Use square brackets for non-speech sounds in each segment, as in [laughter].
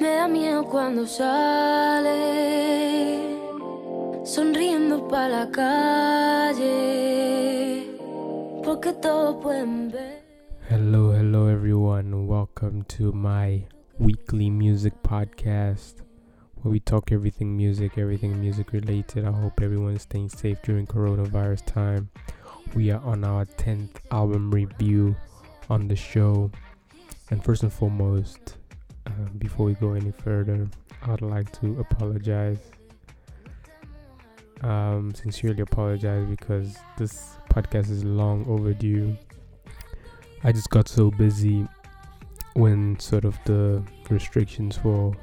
Me da miedo cuando sale, sonriendo para la calle, porque todos pueden ver. Hello, hello, everyone. Welcome to my weekly music podcast where we talk everything music, everything music related. I hope everyone's staying safe during coronavirus time. We are on our 10th album review on the show. And first and foremost, before we go any further, I'd like to apologize. Um, sincerely apologize because this podcast is long overdue. I just got so busy when sort of the restrictions for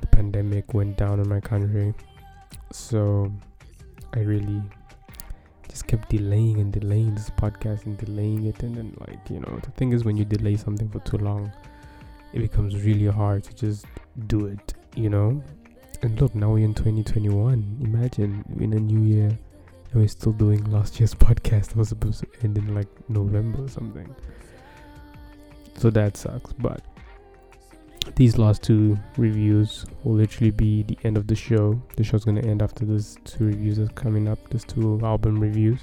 the pandemic went down in my country. So I really just kept delaying and delaying this podcast and delaying it and then like, you know, the thing is when you delay something for too long, it becomes really hard to just do it, you know? And look, now we're in 2021. Imagine in a new year and we're still doing last year's [laughs] podcast that was supposed to end in like November or something. So that sucks, but these last two reviews will literally be the end of the show. The show's gonna end after these two reviews that's coming up. These two album reviews.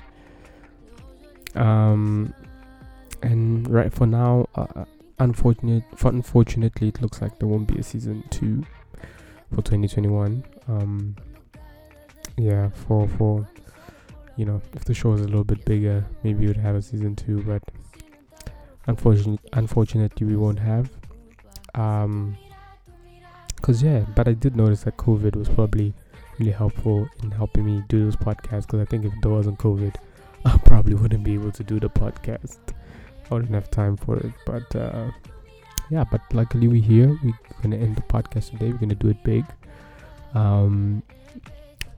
Um, and right for now, uh, unfortunate, unfortunately, it looks like there won't be a season two for 2021. Um, yeah, for for you know, if the show is a little bit bigger, maybe we'd have a season two, but unfortunately, unfortunately, we won't have. Um, cause yeah, but I did notice that COVID was probably really helpful in helping me do this podcast. Cause I think if there wasn't COVID, [laughs] I probably wouldn't be able to do the podcast. I wouldn't have time for it. But uh, yeah, but luckily we're here. We're gonna end the podcast today. We're gonna do it big. Um,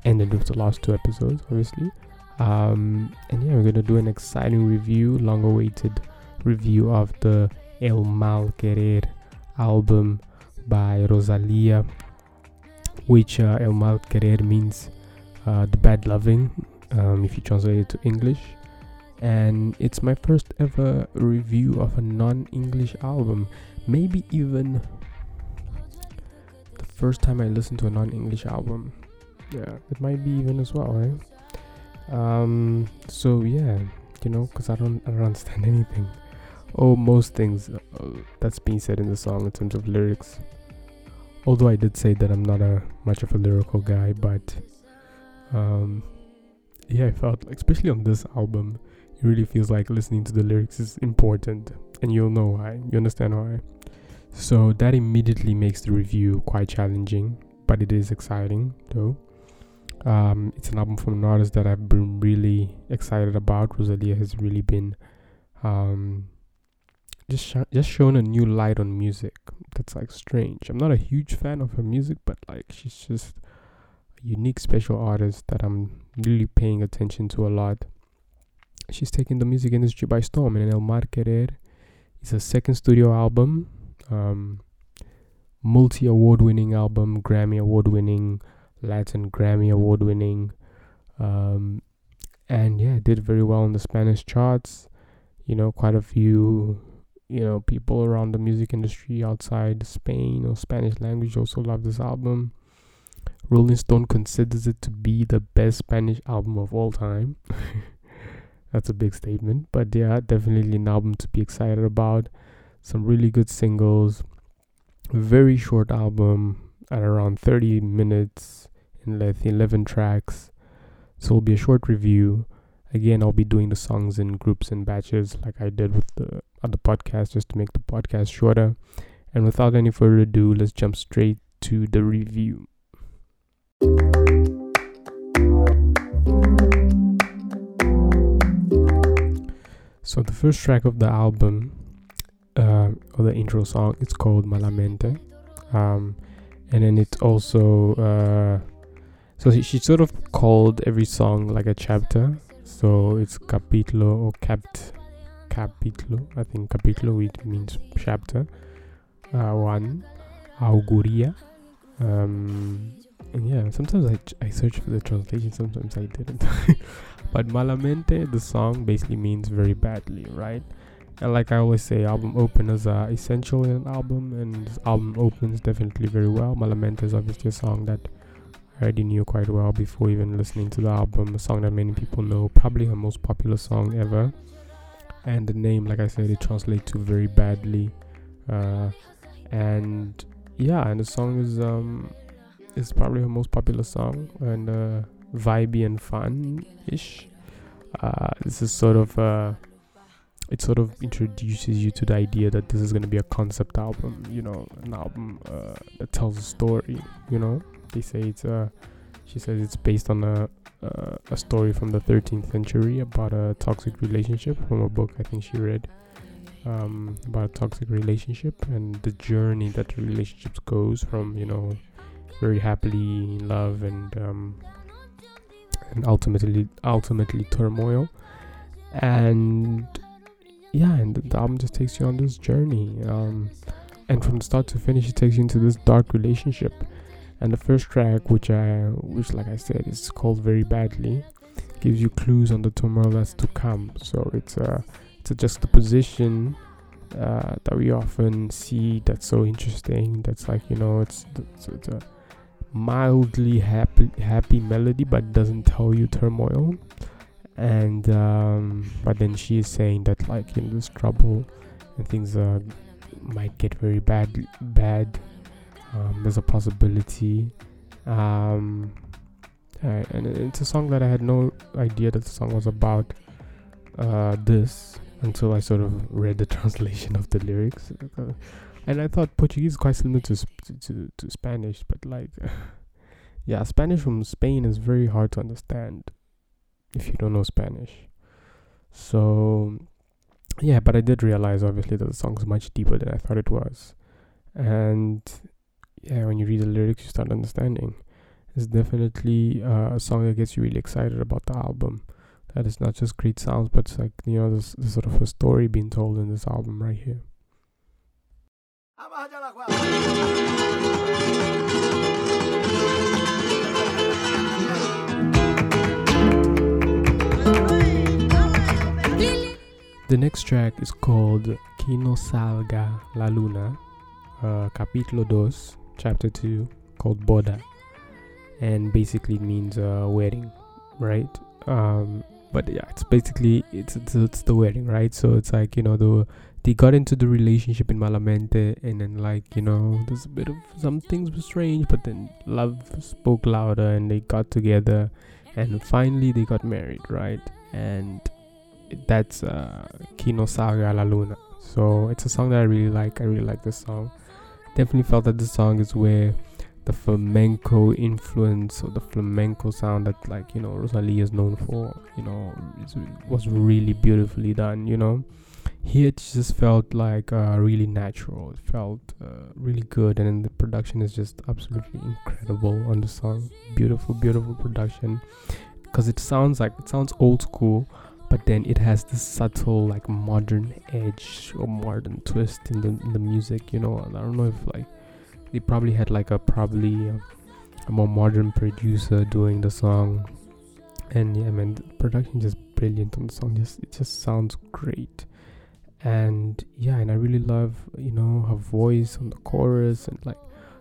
and then with the last two episodes, obviously. Um, and yeah, we're gonna do an exciting review, long-awaited review of the El Mal Querer album by Rosalia, which uh, El Mal Querer means uh, the bad loving, um, if you translate it to English. And it's my first ever review of a non English album. Maybe even the first time I listened to a non English album. Yeah, it might be even as well, right? Um, so yeah, you know, because I don't, I don't understand [laughs] anything oh most things uh, that's being said in the song in terms of lyrics. Although I did say that I'm not a much of a lyrical guy, but um, yeah, I felt especially on this album, it really feels like listening to the lyrics is important, and you'll know why. You understand why. So that immediately makes the review quite challenging, but it is exciting though. Um, it's an album from an artist that I've been really excited about. Rosalia has really been um, just sh- just shown a new light on music. That's like strange. I'm not a huge fan of her music, but like she's just a unique, special artist that I'm really paying attention to a lot. She's taking the music industry by storm, and El Mal Querer is a second studio album, um, multi award winning album, Grammy award winning, Latin Grammy award winning, um, and yeah, it did very well in the Spanish charts. You know, quite a few you know people around the music industry outside Spain or Spanish language also love this album. Rolling Stone considers it to be the best Spanish album of all time. [laughs] That's a big statement, but yeah, definitely an album to be excited about. Some really good singles. Very short album at around 30 minutes in length, 11 tracks. So it'll be a short review. Again, I'll be doing the songs in groups and batches like I did with the other podcast just to make the podcast shorter. And without any further ado, let's jump straight to the review. So the first track of the album, uh, or the intro song, it's called Malamente, um, and then it's also uh, so she, she sort of called every song like a chapter. So it's capítulo or capt capítulo. I think capítulo it means chapter. Uh, one, Augurio. Um, yeah, sometimes I, I search for the translation, sometimes I didn't. [laughs] but malamente, the song basically means very badly, right? and like I always say, album openers are essential in an album, and this album opens definitely very well. Malamente is obviously a song that I already knew quite well before even listening to the album. A song that many people know, probably her most popular song ever. And the name, like I said, it translates to very badly. Uh, and yeah, and the song is um is probably her most popular song and uh, vibey and fun ish. Uh, this is sort of uh, it sort of introduces you to the idea that this is going to be a concept album, you know, an album uh, that tells a story. You know, they say it's uh, she says it's based on a uh, a story from the 13th century about a toxic relationship from a book I think she read um, about a toxic relationship and the journey that the relationships goes from you know very happily in love and um, and ultimately ultimately turmoil. And yeah and the album just takes you on this journey um, and from start to finish it takes you into this dark relationship. And the first track which i which like i said is called very badly gives you clues on the turmoil that's to come. So it's a it's a juxtaposition uh, that we often see that's so interesting that's like you know it's it's, it's a mildly happy happy melody but doesn't tell you turmoil. And um, but then she is saying that like in this trouble and things uh, might get very bad bad um, there's a possibility. Um, and it's a song that I had no idea that the song was about uh, this until I sort of read the [laughs] translation of the lyrics and I thought Portuguese is quite similar to to to Spanish, but like, [laughs] yeah, Spanish from Spain is very hard to understand if you don't know Spanish. So, yeah, but I did realize obviously that the song is much deeper than I thought it was, and yeah, when you read the lyrics, you start understanding. It's definitely uh, a song that gets you really excited about the album. That is not just great sounds, but it's like you know, there's, there's sort of a story being told in this album right here. The next track is called Que No Salga La Luna, uh, Capítulo 2, Chapter 2, called Boda. And basically it means uh, wedding, right? Um, but yeah, it's basically it's, it's it's the wedding, right? So it's like you know the they got into the relationship in Malamente, and then like you know, there's a bit of some things were strange, but then love spoke louder, and they got together, and finally they got married, right? And that's uh, Que No Salga La Luna. So it's a song that I really like. I really like this song. Definitely felt that this song is where the flamenco influence or the flamenco sound that like you know Rosalia is known for, you know, was really beautifully done. You know here it just felt like uh, really natural. It felt uh, really good and the production is just absolutely incredible on the song. Beautiful beautiful production. Because it sounds like it sounds old school but then it has this subtle like modern edge or modern twist in the, in the music you know? And i don't know if like they probably had like a probably a, a more modern producer doing the song. And yeah man the production just brilliant on the song. Just it just sounds great and yeah and i really love you know her voice on the chorus and like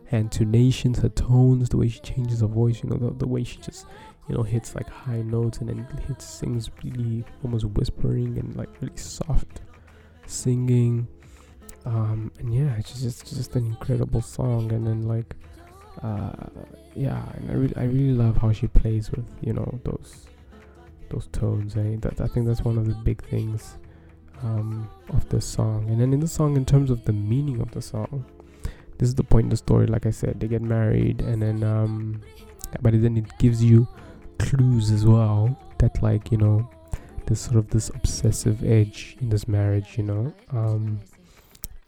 her intonations her tones the way she changes her voice you know the, the way she just you know hits like high notes and then hits sings really almost whispering and like really soft singing um and yeah it's just just an incredible song and then like uh yeah and i really i really love how she plays with you know those those tones eh? that i think that's one of the big things um, of the song. And then in the song, in terms of the meaning of the song, this is the point in the story. Like I said, they get married, and then um, but then it gives you clues as well that like you know there's sort of this obsessive edge in this marriage. You know, um,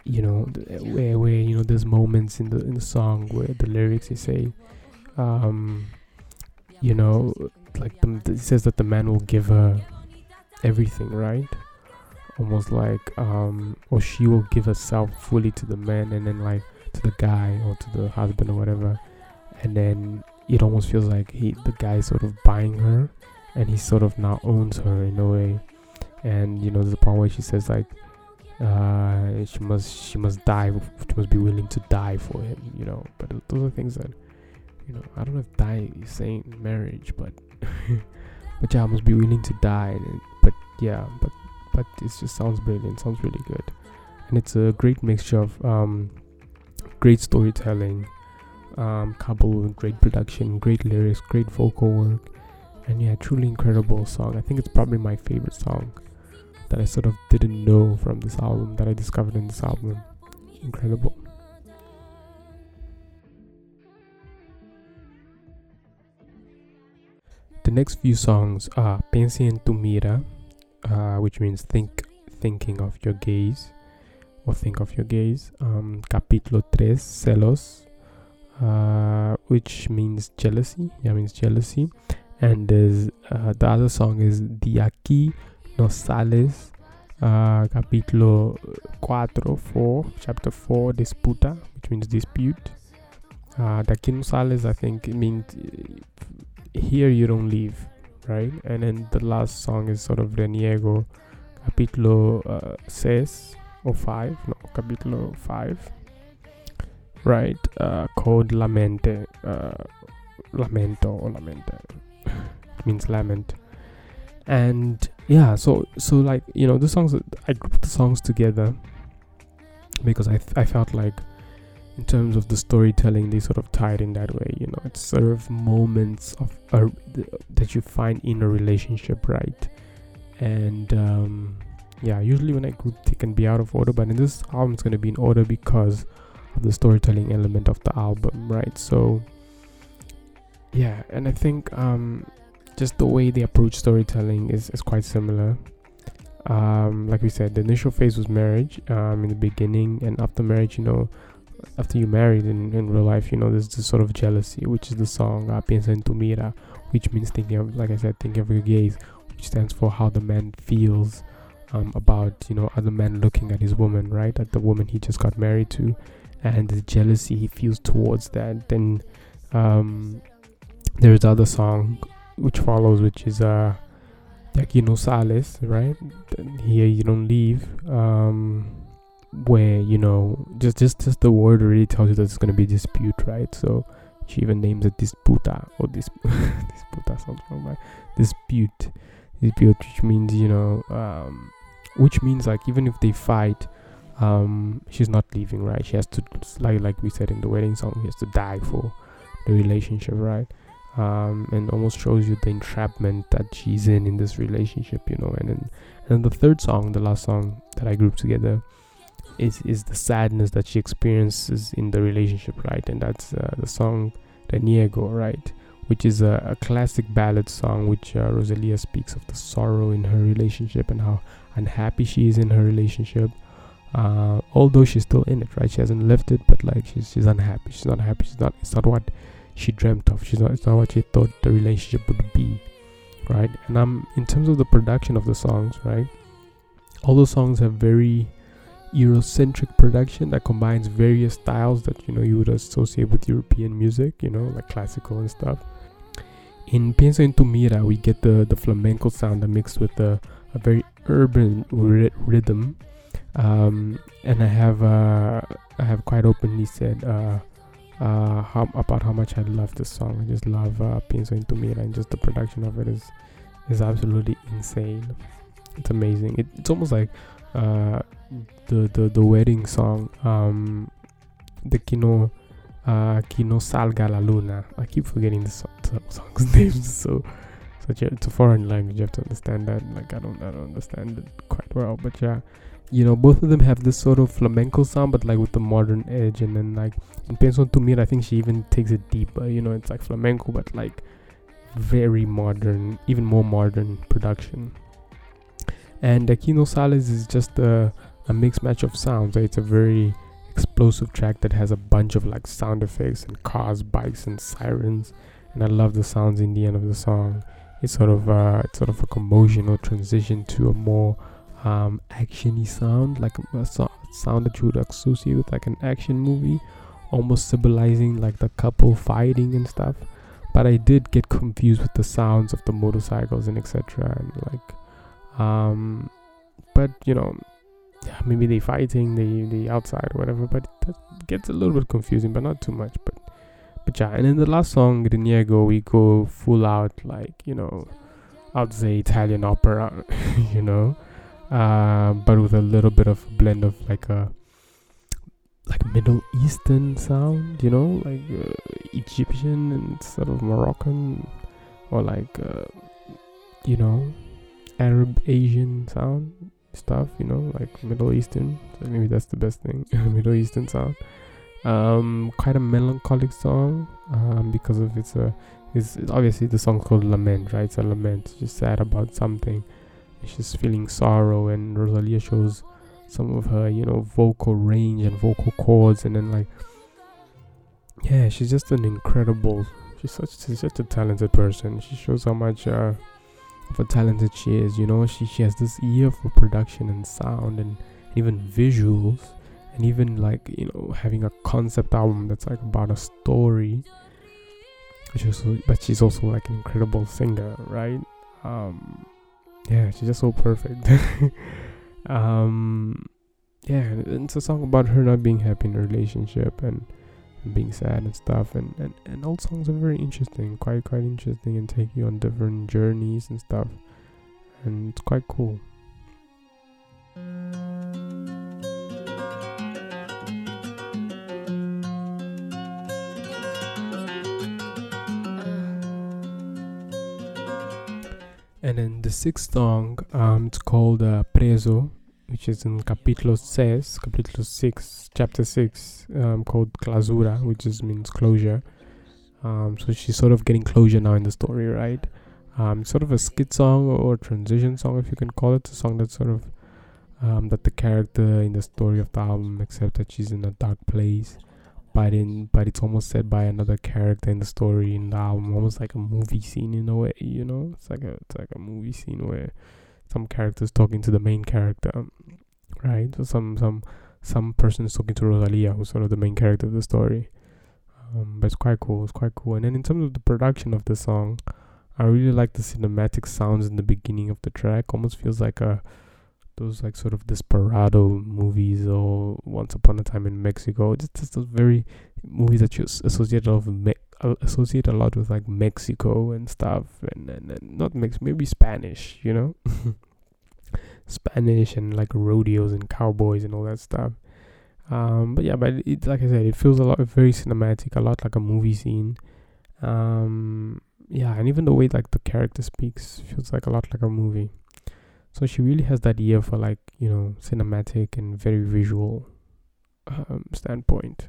you know where where you know there's moments in the in the song where the lyrics they say, um, you know, like the, it says that the man will give her everything, right? Almost like um or she will give herself fully to the man and then like to the guy or to the husband or whatever. And then it almost feels like he the guy sort of buying her and he sort of now owns her in a way. And you know there's a part where she says like uh, she must she must die she must be willing to die for him you know. But those are things that you know i don't know if die is saying marriage but [laughs] but yeah i must be willing to die. But yeah but but it just sounds brilliant sounds really good and it's a great mixture of um, great storytelling um, coupled with great production great lyrics great vocal work and yeah truly incredible song i think it's probably my favorite song that I sort of didn't know from this album that I discovered in this album. Incredible. The next few songs are Pienso en uh, which means think thinking of your gaze or think of your gaze. Um, capítulo 3, celos, uh, which means jealousy. Yeah, means jealousy. And there's uh, the other song is De aquí no sales, uh, capítulo 4, 4, chapter 4, disputa, which means dispute. Uh, de aquí no sales, I think it means here you don't leave, right? And then the last song is sort of Reniego, capítulo uh, 6 or 5, no, capítulo 5, right? Uh, called Lamente, uh, Lamento or Lamente, it means lament and yeah so so like you know the songs i grouped the songs together because i th- i felt like in terms of the storytelling they sort of tied in that way you know. It's sort of moments of uh, that you find in a relationship right? And um yeah usually when i group they can be out of order but in this album it's going to be in order because of the storytelling element of the album right? So yeah and i think um just the way they approach storytelling is, is quite similar. Um, like we said, the initial phase was marriage um, in the beginning, and after marriage, you know, after you married in, in real life, you know, there's this sort of jealousy, which is the song uh, Pienso en tu mira, which means thinking of, like I said, thinking of your gaze, which stands for how the man feels um, about, you know, other men looking at his woman, right? At the woman he just got married to, and the jealousy he feels towards that. Then um, there's the other song which follows, which is uh, aquí no sales, right? Here you don't leave. Um, where you know, just just just the word already tells you that it's gonna be dispute, right? So she even names it disputa or dis [laughs] disputa wrong, right? Dispute, dispute, which means you know, um, which means like even if they fight, um, she's not leaving, right? She has to like like we said in the wedding song, she has to die for the relationship, right? um, and almost shows you the entrapment that she's in in this relationship, you know. And then, and then the third song, the last song that I grouped together, is is the sadness that she experiences in the relationship, right? And that's uh, the song Reniego, right? Which is a, a classic ballad song, which uh, Rosalia speaks of the sorrow in her relationship and how unhappy she is in her relationship. Uh, although she's still in it, right? She hasn't left it, but like she's she's unhappy. She's not happy. She's not. It's not what she dreamt of. She's not. It's not what she thought the relationship would be, right? And I'm in terms of the production of the songs, right? All the songs have very Eurocentric production that combines various styles that you know you would associate with European music, you know, like classical and stuff. In Pienso en tu mira, we get the the flamenco sound that mixed with a, a very urban ry- rhythm. Um, and I have uh, I have quite openly said uh, uh, how, about how much I love this song. I just love uh, Pienso en tu mira and just the production of it is is absolutely insane. It's amazing. It, it's almost like uh, the the the wedding song, um, the Que no uh, Que no Salga la Luna. I keep forgetting the song, song's [laughs] name. So a it's a foreign language. You have to understand that. Like I don't I don't understand it quite well, but yeah you know both of them have this sort of flamenco sound but like with the modern edge and then like in to me I think she even takes it deeper you know it's like flamenco but like very modern even more modern production and Aquí no sales is just a, a mixed match of sounds it's a very explosive track that has a bunch of like sound effects and cars bikes and sirens and I love the sounds in the end of the song it's sort of uh, it's sort of a commotional transition to a more um, actiony sound, like a so- sound that you would associate with like an action movie, almost symbolizing like the couple fighting and stuff. But I did get confused with the sounds of the motorcycles and etc. And like, um, but you know, maybe they fighting, they they outside or whatever, but that gets a little bit confusing, but not too much. But but yeah, and in the last song, Reniego, we go full out like you know, I'd say Italian opera, [laughs] you know, uh, but with a little bit of blend of like a like Middle Eastern sound, you know, like uh, Egyptian and sort of Moroccan, or like uh, you know, Arab Asian sound stuff, you know, like Middle Eastern. So maybe that's the best thing, [laughs] Middle Eastern sound. Um, quite a melancholic song, um, because of its uh, it's, it's obviously the song called Lament, right? It's a lament, it's just sad about something. She's feeling sorrow, and Rosalia shows some of her, you know, vocal range and vocal chords, and then like, yeah, she's just an incredible. She's such she's such a talented person. She shows how much uh, of a talented she is. You know, she she has this ear for production and sound and even visuals, and even like you know having a concept album that's like about a story. Which but she's also like an incredible singer, right? Um, yeah, she's just so perfect. [laughs] um, yeah, it's a song about her not being happy in a relationship and, being sad and stuff. And, and and all songs are very interesting, quite quite interesting, and take you on different journeys and stuff. And it's quite cool. And then the sixth song, um, it's called uh, Preso, which is in capítulo 6, capítulo 6, chapter 6, um, called Clausura, which just means closure. Um, so she's sort of getting closure now in the story, right? Um, sort of a skit song or transition song, if you can call it. a song that sort of um, that the character in the story of the album except that she's in a dark place but in but it's almost said by another character in the story in the album, almost like a movie scene in a way, you know. It's like a it's like a movie scene where some characters talking to the main character, right? So some some some person is talking to Rosalia, who's sort of the main character of the story. Um, but it's quite cool. It's quite cool. And then in terms of the production of the song, I really like the cinematic sounds in the beginning of the track. Almost feels like a those like sort of desperado movies or Once Upon a Time in Mexico. Just, just those very movies that you associate lot with Me- uh, associate a lot with like Mexico and stuff, and and, and not Mex maybe Spanish, you know, [laughs] Spanish and like rodeos and cowboys and all that stuff. Um, but yeah, but it like I said, it feels a lot very cinematic, a lot like a movie scene. Um, yeah, and even the way like the character speaks feels like a lot like a movie. So she really has that ear for like you know cinematic and very visual um, standpoint.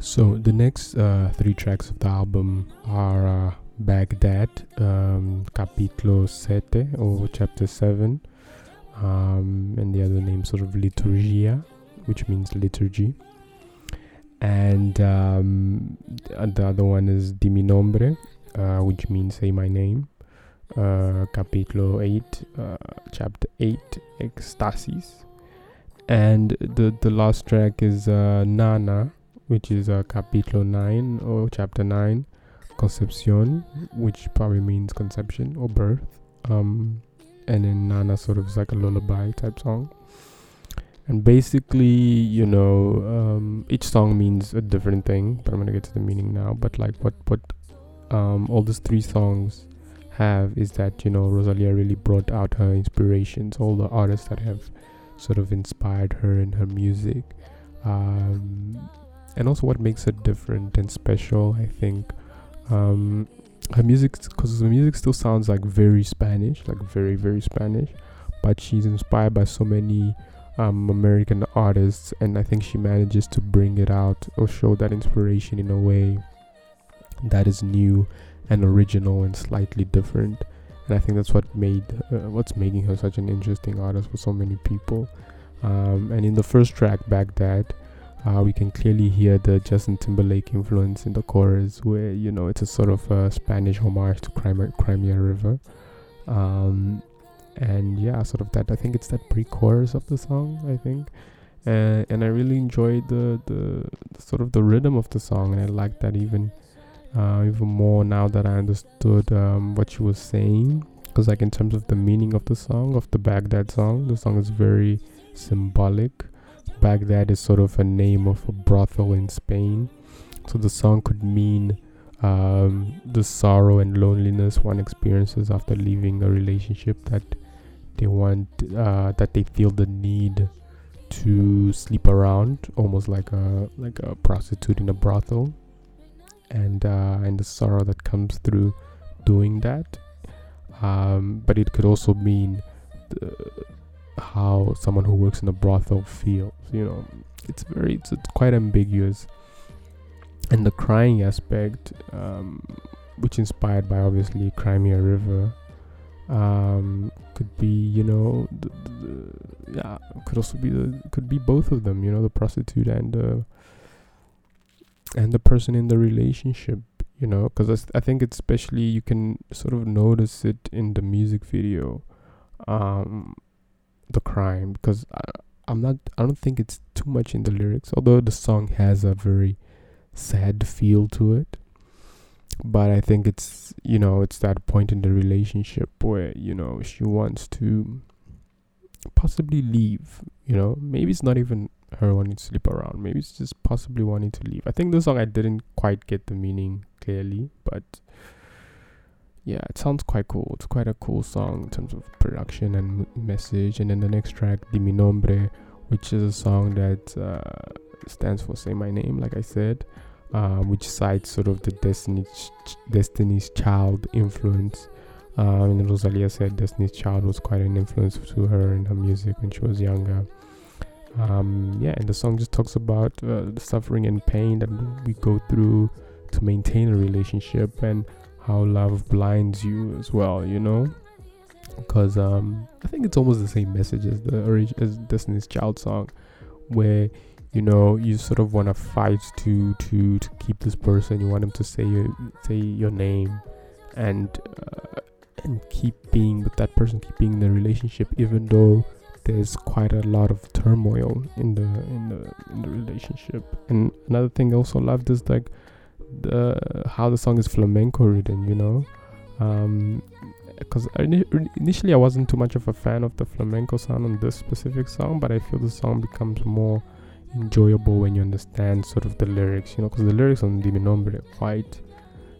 So the next uh, three tracks of the album are uh, Baghdad, um, Capítulo 7 or Chapter 7, um, and the other name sort of Liturgia, which means liturgy and um, the other one is Di nombre, uh, which means say my name. Uh, capítulo 8, uh, chapter 8, Éxtasis. And the, the last track is uh, Nana, which is uh, capítulo 9 or chapter 9, Concepcion, which probably means conception or birth. Um, and then Nana sort of is like a lullaby type song and basically you know um, each song means a different thing but i'm gonna get to the meaning now but like what what um, all these three songs have is that you know rosalia really brought out her inspirations all the artists that have sort of inspired her in her music. Um, and also what makes her different and special i think um, her music because the music still sounds like very spanish like very very spanish but she's inspired by so many um, American artists, and I think she manages to bring it out or show that inspiration in a way that is new and original and slightly different. And I think that's what made uh, what's making her such an interesting artist for so many people. Um, and in the first track, Baghdad, uh, we can clearly hear the Justin Timberlake influence in the chorus, where you know it's a sort of a Spanish homage to Cry Me a, Crimea River. Um, and yeah sort of that i think it's that pre-chorus of the song i think uh, and i really enjoyed the, the, the sort of the rhythm of the song and i like that even uh, even more now that I understood um, what she was saying. Because, like, in terms of the meaning of the song, of the Baghdad song, the song is very symbolic. Baghdad is sort of a name of a brothel in Spain. So the song could mean um, the sorrow and loneliness one experiences after leaving a relationship that they want, uh, that they feel the need to sleep around, almost like a like a prostitute in a brothel, and uh, and the sorrow that comes through doing that. Um, but it could also mean the, how someone who works in a brothel feels. You know, it's very it's, it's quite ambiguous. And the crying aspect, um, which inspired by obviously Cry Me a River, um, could be you know the, the, yeah could also be the could be both of them. You know, the prostitute and the and the person in the relationship. You know, because I, I think especially you can sort of notice it in the music video. Um, the crime because I'm not I don't think it's too much in the lyrics although the song has a very sad feel to it but I think it's you know it's that point in the relationship where you know she wants to possibly leave you know maybe it's not even her wanting to sleep around maybe it's just possibly wanting to leave I think this song I didn't quite get the meaning clearly but yeah, it sounds quite cool. It's quite a cool song in terms of production and message. And then the next track, Di Mi Nombre, which is a song that uh, stands for Say My Name, like I said, um, which cites sort of the Destiny's, Ch- Destiny's Child influence. Um, and Rosalia said Destiny's Child was quite an influence to her in her music when she was younger. Um, yeah, and the song just talks about uh, the suffering and pain that we go through to maintain a relationship and how love blinds you as well, you know? Because um, I think it's almost the same message as the as Destiny's Child song, where you know you sort of want to fight to to to keep this person. You want them to say your say your name, and uh, and keep being with that person, keep being in the relationship, even though there's quite a lot of turmoil in the in the in the relationship. And another thing I also loved is like the how the song is flamenco written, you know. Um, because initially I wasn't too much of a fan of the flamenco sound on this specific song, but I feel the song becomes more enjoyable when you understand sort of the lyrics, you know, because the lyrics on Di Mi Nombre are quite,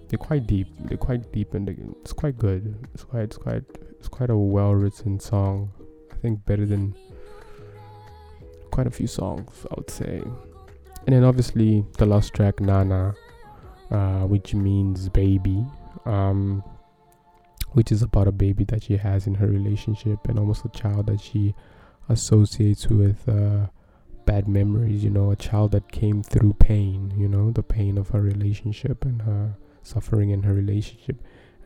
they're quite deep, they're quite deep, and it's quite good. It's quite, it's quite, it's quite a well-written song. Think better than quite a few songs, I would say. And then obviously the last track, Nana, uh, which means baby, um, which is about a baby that she has in her relationship and almost a child that she associates with uh, bad memories. You know, a child that came through pain. You know, the pain of her relationship and her suffering in her relationship,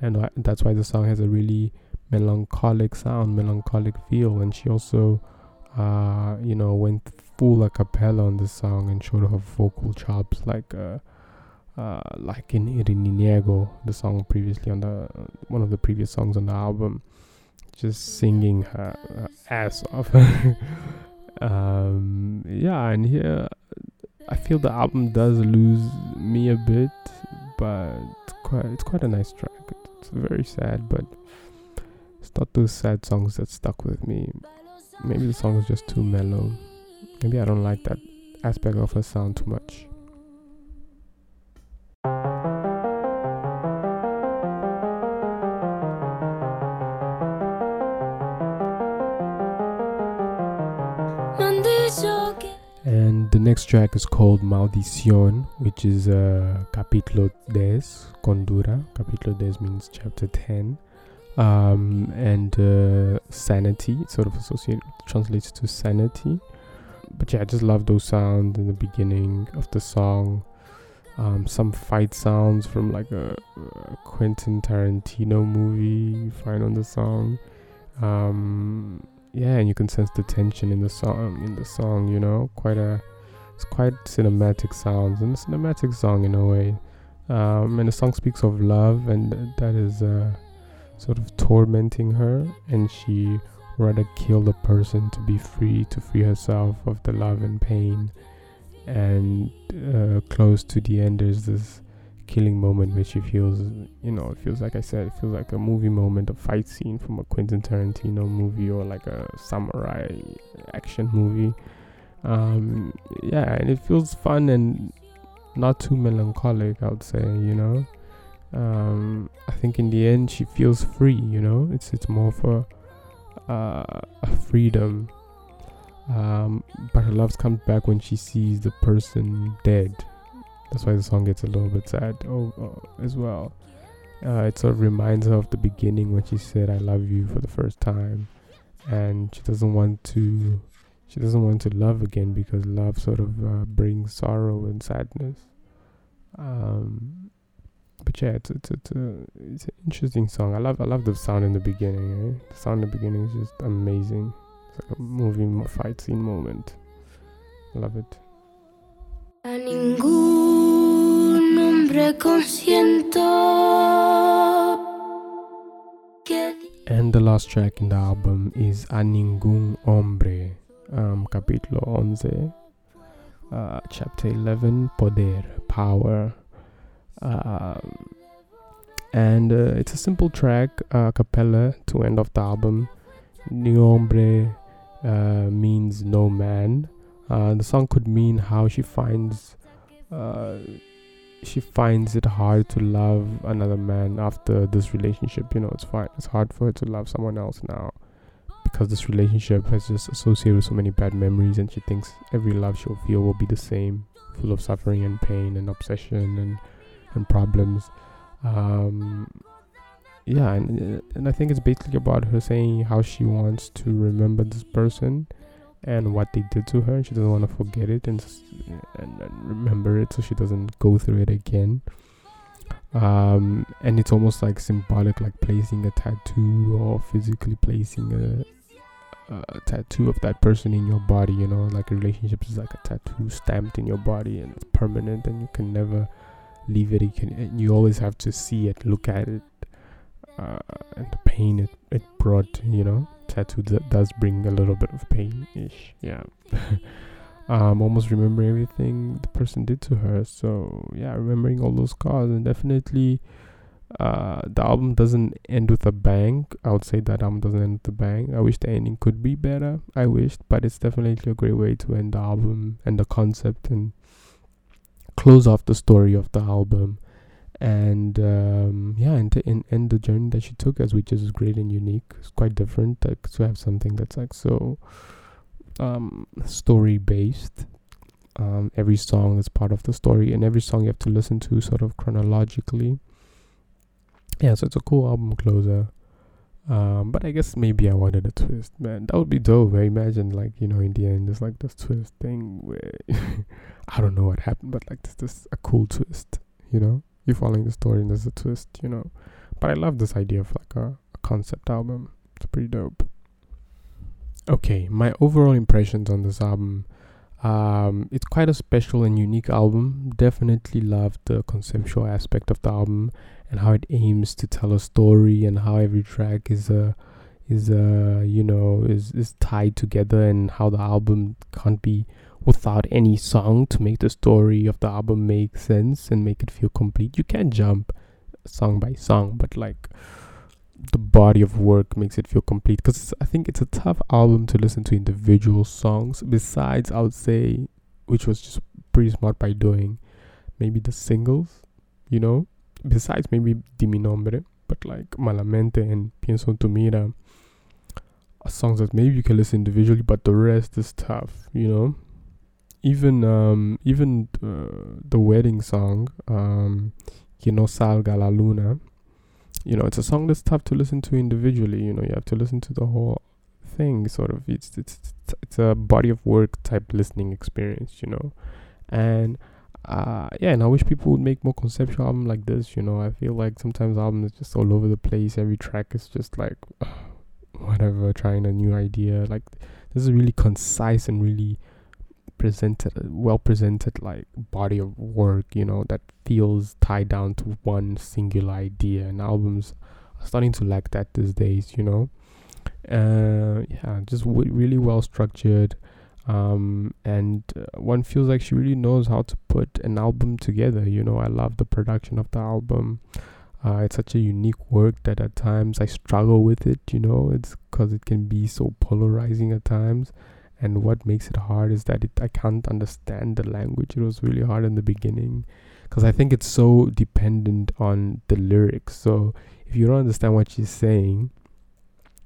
and that's why the song has a really melancholic sound, melancholic feel. And she also, uh, you know, went full a cappella on the song and showed her vocal chops like. Uh, uh, like in Reniego, the song previously on the one of the previous songs on the album, just singing her, her ass off. [laughs] um, yeah, and here I feel the album does lose me a bit, but it's quite it's quite a nice track. It's very sad, but it's not those sad songs that stuck with me. Maybe the song is just too mellow. Maybe I don't like that aspect of her sound too much. And the next track is called Maldición, which is uh, Capítulo 10, Cordura. Capítulo 10 means chapter 10. Um, and uh, sanity, sort of associated, translates to sanity. But yeah, I just love those sounds in the beginning of the song. Um, some fight sounds from like a, a, Quentin Tarantino movie you find on the song. Um, yeah, and you can sense the tension in the song. In the song, you know, quite a it's quite cinematic sounds and a cinematic song in a way. Um, and the song speaks of love, and that is uh, sort of tormenting her, and she rather kill the person to be free, to free herself of the love and pain. And uh, close to the end, there's this killing moment where she feels, you know, it feels like I said, it feels like a movie moment, a fight scene from a Quentin Tarantino movie or like a samurai action movie. Um, yeah, and it feels fun and not too melancholic, I would say, you know. Um, I think in the end she feels free, you know. It's it's more for uh, a freedom. Um, but her love comes back when she sees the person dead. That's why the song gets a little bit sad. Oh, oh as well. Uh, it sort of reminds her of the beginning when she said "I love you" for the first time, and she doesn't want to. She doesn't want to love again because love sort of uh, brings sorrow and sadness. Um, but yeah, it's it's it's, a, it's an interesting song. I love I love the sound in the beginning. Eh? The sound in the beginning is just amazing. It's like a movie fight scene moment. I love it. A ningún hombre consiento. And the last track in the album is A Ningún Hombre, um, capítulo 11, uh, chapter 11, Poder, Power. Um, and uh, it's a simple track, uh, cappella, to end off the album. Ni hombre uh, means no man. Uh, the song could mean how she finds uh, she finds it hard to love another man after this relationship. You know, it's fine. It's hard for her to love someone else now because this relationship has just associated with so many bad memories, and she thinks every love she'll feel will be the same, full of suffering and pain and obsession and and problems. Um, yeah, and and I think it's basically about her saying how she wants to remember this person and what they did to her. She doesn't want to forget it and, and, and remember it, so she doesn't go through it again. Um, and it's almost like symbolic, like placing a tattoo or physically placing a, a tattoo of that person in your body. You know, like a relationship is like a tattoo stamped in your body and it's permanent, and you can never leave it. You can, you always have to see it, look at it, uh, and the pain it it brought. You know, tattoo that does bring a little bit of pain ish. Yeah. [laughs] um, almost remember everything the person did to her. So yeah, remembering all those scars and definitely. Uh, the album doesn't end with a bang. I would say that album doesn't end with a bang. I wish the ending could be better. I wished, but it's definitely a great way to end the album and the concept and close off the story of the album. And um, yeah and to end, end the journey that she took as which is great and unique it's quite different like to have something that's like so um, story based um, every song is part of the story and every song you have to listen to sort of chronologically. Yeah so it's a cool album closer um, but I guess maybe I wanted a twist, man. That would be dope. I imagine, like, you know, in the end, there's like this twist thing where [laughs] I don't know what happened, but like, this, this a cool twist, you know? You're following the story and there's a twist, you know? But I love this idea of like a, a concept album. It's pretty dope. Okay, my overall impressions on this album. Um, it's quite a special and unique album. Definitely love the conceptual aspect of the album and how it aims to tell a story and how every track is a is uh you know is is tied together and how the album can't be without any song to make the story of the album make sense and make it feel complete. You can jump song by song but like the body of work makes it feel complete. Because i think it's a tough album to listen to individual songs besides i would say which was just pretty smart by doing maybe the singles you know besides maybe Di Mi Nombre, but like Malamente and Pienso en tu Mira songs that maybe you can listen individually, but the rest is tough, you know. Even um even uh, the wedding song, um, Que no salga la luna, you know, it's a song that's tough to listen to individually. You know, you have to listen to the whole thing. Sort of, it's it's it's, it's a body of work type listening experience. You know, and uh yeah and i wish people would make more conceptual album like this you know? I feel like sometimes albums just all over the place. Every track is just like uh, [sighs] whatever trying a new idea. Like this is really concise and really presented well presented like body of work you know that feels tied down to one singular idea. And albums are starting to lack that these days you know? Uh yeah just w- really well structured um, and uh, one feels like she really knows how to put an album together. You know, I love the production of the album. Uh, it's such a unique work that at times I struggle with it. You know, it's because it can be so polarizing at times. And what makes it hard is that it I can't understand the language. It was really hard in the beginning because I think it's so dependent on the lyrics. So if you don't understand what she's saying,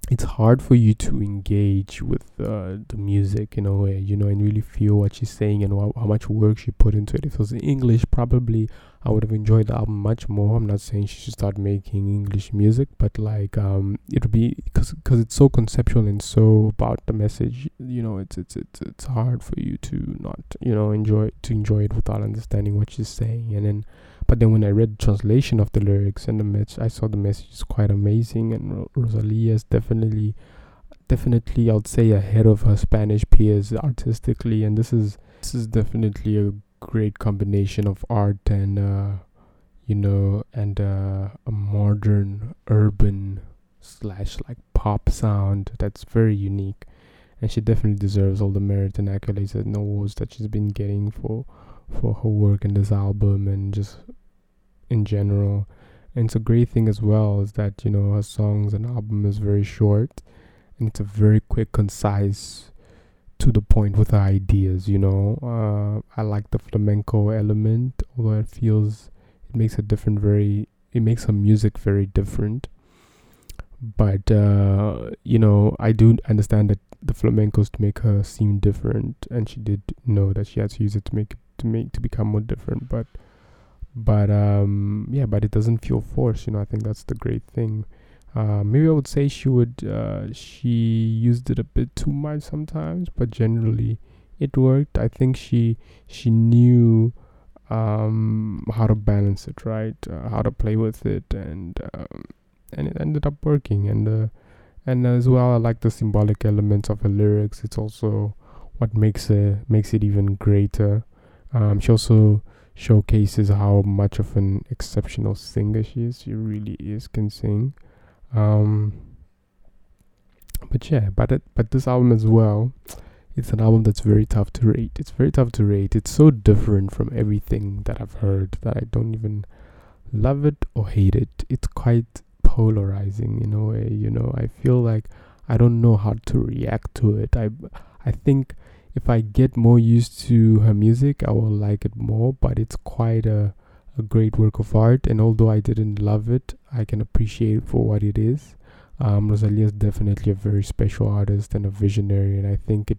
it's hard for you to engage with uh, the music in a way, you know, and really feel what she's saying and wh- how much work she put into it. If it was in English, probably I would have enjoyed the album much more. I'm not saying she should start making English music, but like um, it would be because because it's so conceptual and so about the message. You know, it's it's it's it's hard for you to not you know enjoy to enjoy it without understanding what she's saying, and then but then when I read the translation of the lyrics and the message, I saw the message is quite amazing. And Rosalia is definitely, definitely, I would say ahead of her Spanish peers artistically. And this is this is definitely a great combination of art and uh, you know and uh, a modern urban slash like pop sound that's very unique. And she definitely deserves all the merit and accolades and awards that she's been getting for for her work in this album and just in general. And it's a great thing as well is that you know her songs and album is very short, and it's a very quick, concise, to the point with her ideas. You know, uh, I like the flamenco element, although it feels it makes a different very it makes her music very different. But uh, you know, I do understand that the flamencos to make her seem different, and she did know that she had to use it to make to make to become more different. But but um yeah but it doesn't feel forced you know i think that's the great thing. Uh, maybe i would say she would uh, she used it a bit too much sometimes but generally it worked. I think she she knew um how to balance it right? Uh, how to play with it and um, and it ended up working. And uh, and as well i like the symbolic elements of her lyrics. It's also what makes it makes it even greater um she also showcases how much of an exceptional singer she is. She really is, can sing. Um, but yeah, but it, but this album as well, it's an album that's very tough to rate. It's very tough to rate. It's so different from everything that I've heard that I don't even love it or hate it. It's quite polarizing in a way. You know, I feel like I don't know how to react to it. I I think if I get more used to her music, I will like it more. But it's quite a, a great work of art, and although I didn't love it, I can appreciate it for what it is. Um, Rosalia is definitely a very special artist and a visionary, and I think it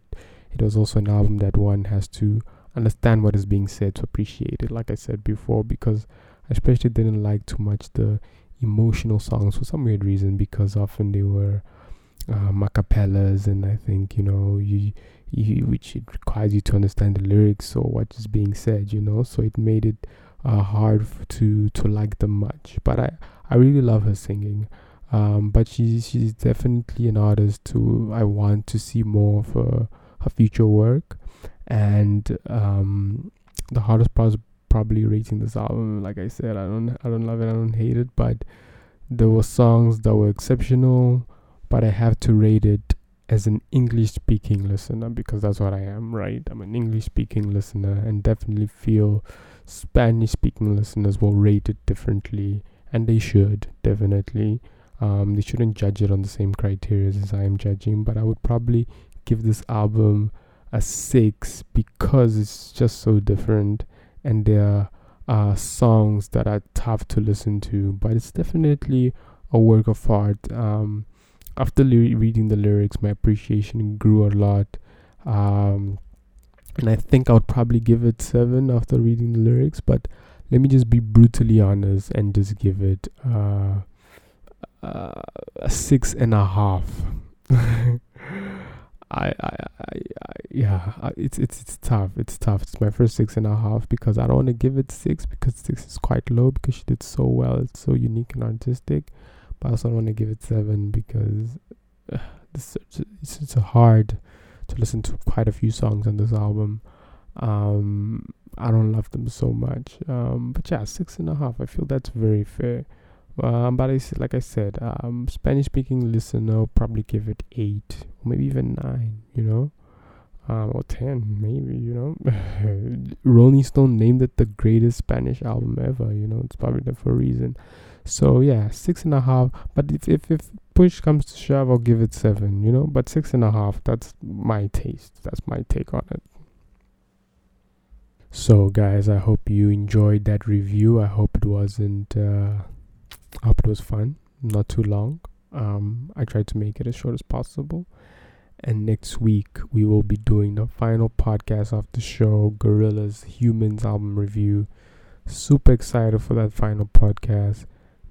it was also an album that one has to understand what is being said to appreciate it. Like I said before, because I especially didn't like too much the emotional songs for some weird reason, because often they were um, acapellas, and I think you know you you, which it requires you to understand the lyrics or what is being said, you know. So it made it uh, hard to to like them much. But I I really love her singing. Um, but she she's definitely an artist who I want to see more of her, her future work. And um, the hardest part is probably rating this album. Like I said, I don't I don't love it. I don't hate it. But there were songs that were exceptional. But I have to rate it as an English speaking listener because that's what I am, right? I'm an English speaking listener and definitely feel Spanish speaking listeners will rate it differently and they should definitely. Um, they shouldn't judge it on the same criteria as I am judging, but I would probably give this album a six because it's just so different and there are songs that are tough to listen to, but it's definitely a work of art. Um, after reading the lyrics, my appreciation grew a lot. Um, and I think I would probably give it seven after reading the lyrics. But let me just be brutally honest and just give it uh, uh, a six and a half. [laughs] I, I, I, I, yeah, it's it's it's tough. It's tough. It's my first six and a half because I don't want to give it six because six is quite low because she did so well. It's so unique and artistic but I also want to give it seven because uh, this, it's, it's hard to listen to quite a few songs on this album. Um, I don't love them so much. Um, but yeah, six and a half. I feel that's very fair. Um, but I, like I said, um, Spanish speaking listener probably give it eight or maybe even nine. You know, um, or 10 maybe you know [laughs] rolling stone named it the greatest spanish album ever you know it's probably there for a reason so yeah six and a half but if, if, if push comes to shove i'll give it seven you know? But six and a half that's my taste. That's my take on it. So guys i hope you enjoyed that review. I hope it wasn't uh i hope it was fun not too long. Um i tried to make it as short as possible. And next week, we will be doing the final podcast of the show, Gorillaz Humanz album review. Super excited for that final podcast.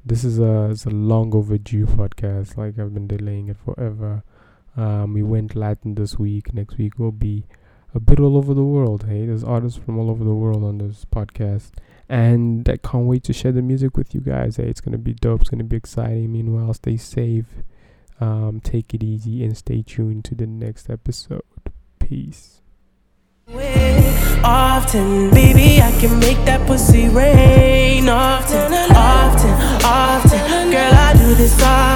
This is a, it's a long overdue podcast. Like, I've been delaying it forever. Um, we went Latin this week. Next week will be a bit all over the world. Hey, there's artists from all over the world on this podcast. And I can't wait to share the music with you guys. Hey, it's going to be dope. It's going to be exciting. Meanwhile, stay safe um, take it easy and stay tuned to the next episode. Peace. Often, baby, I can make that pussy rain. Often, often, often, girl, I do this often.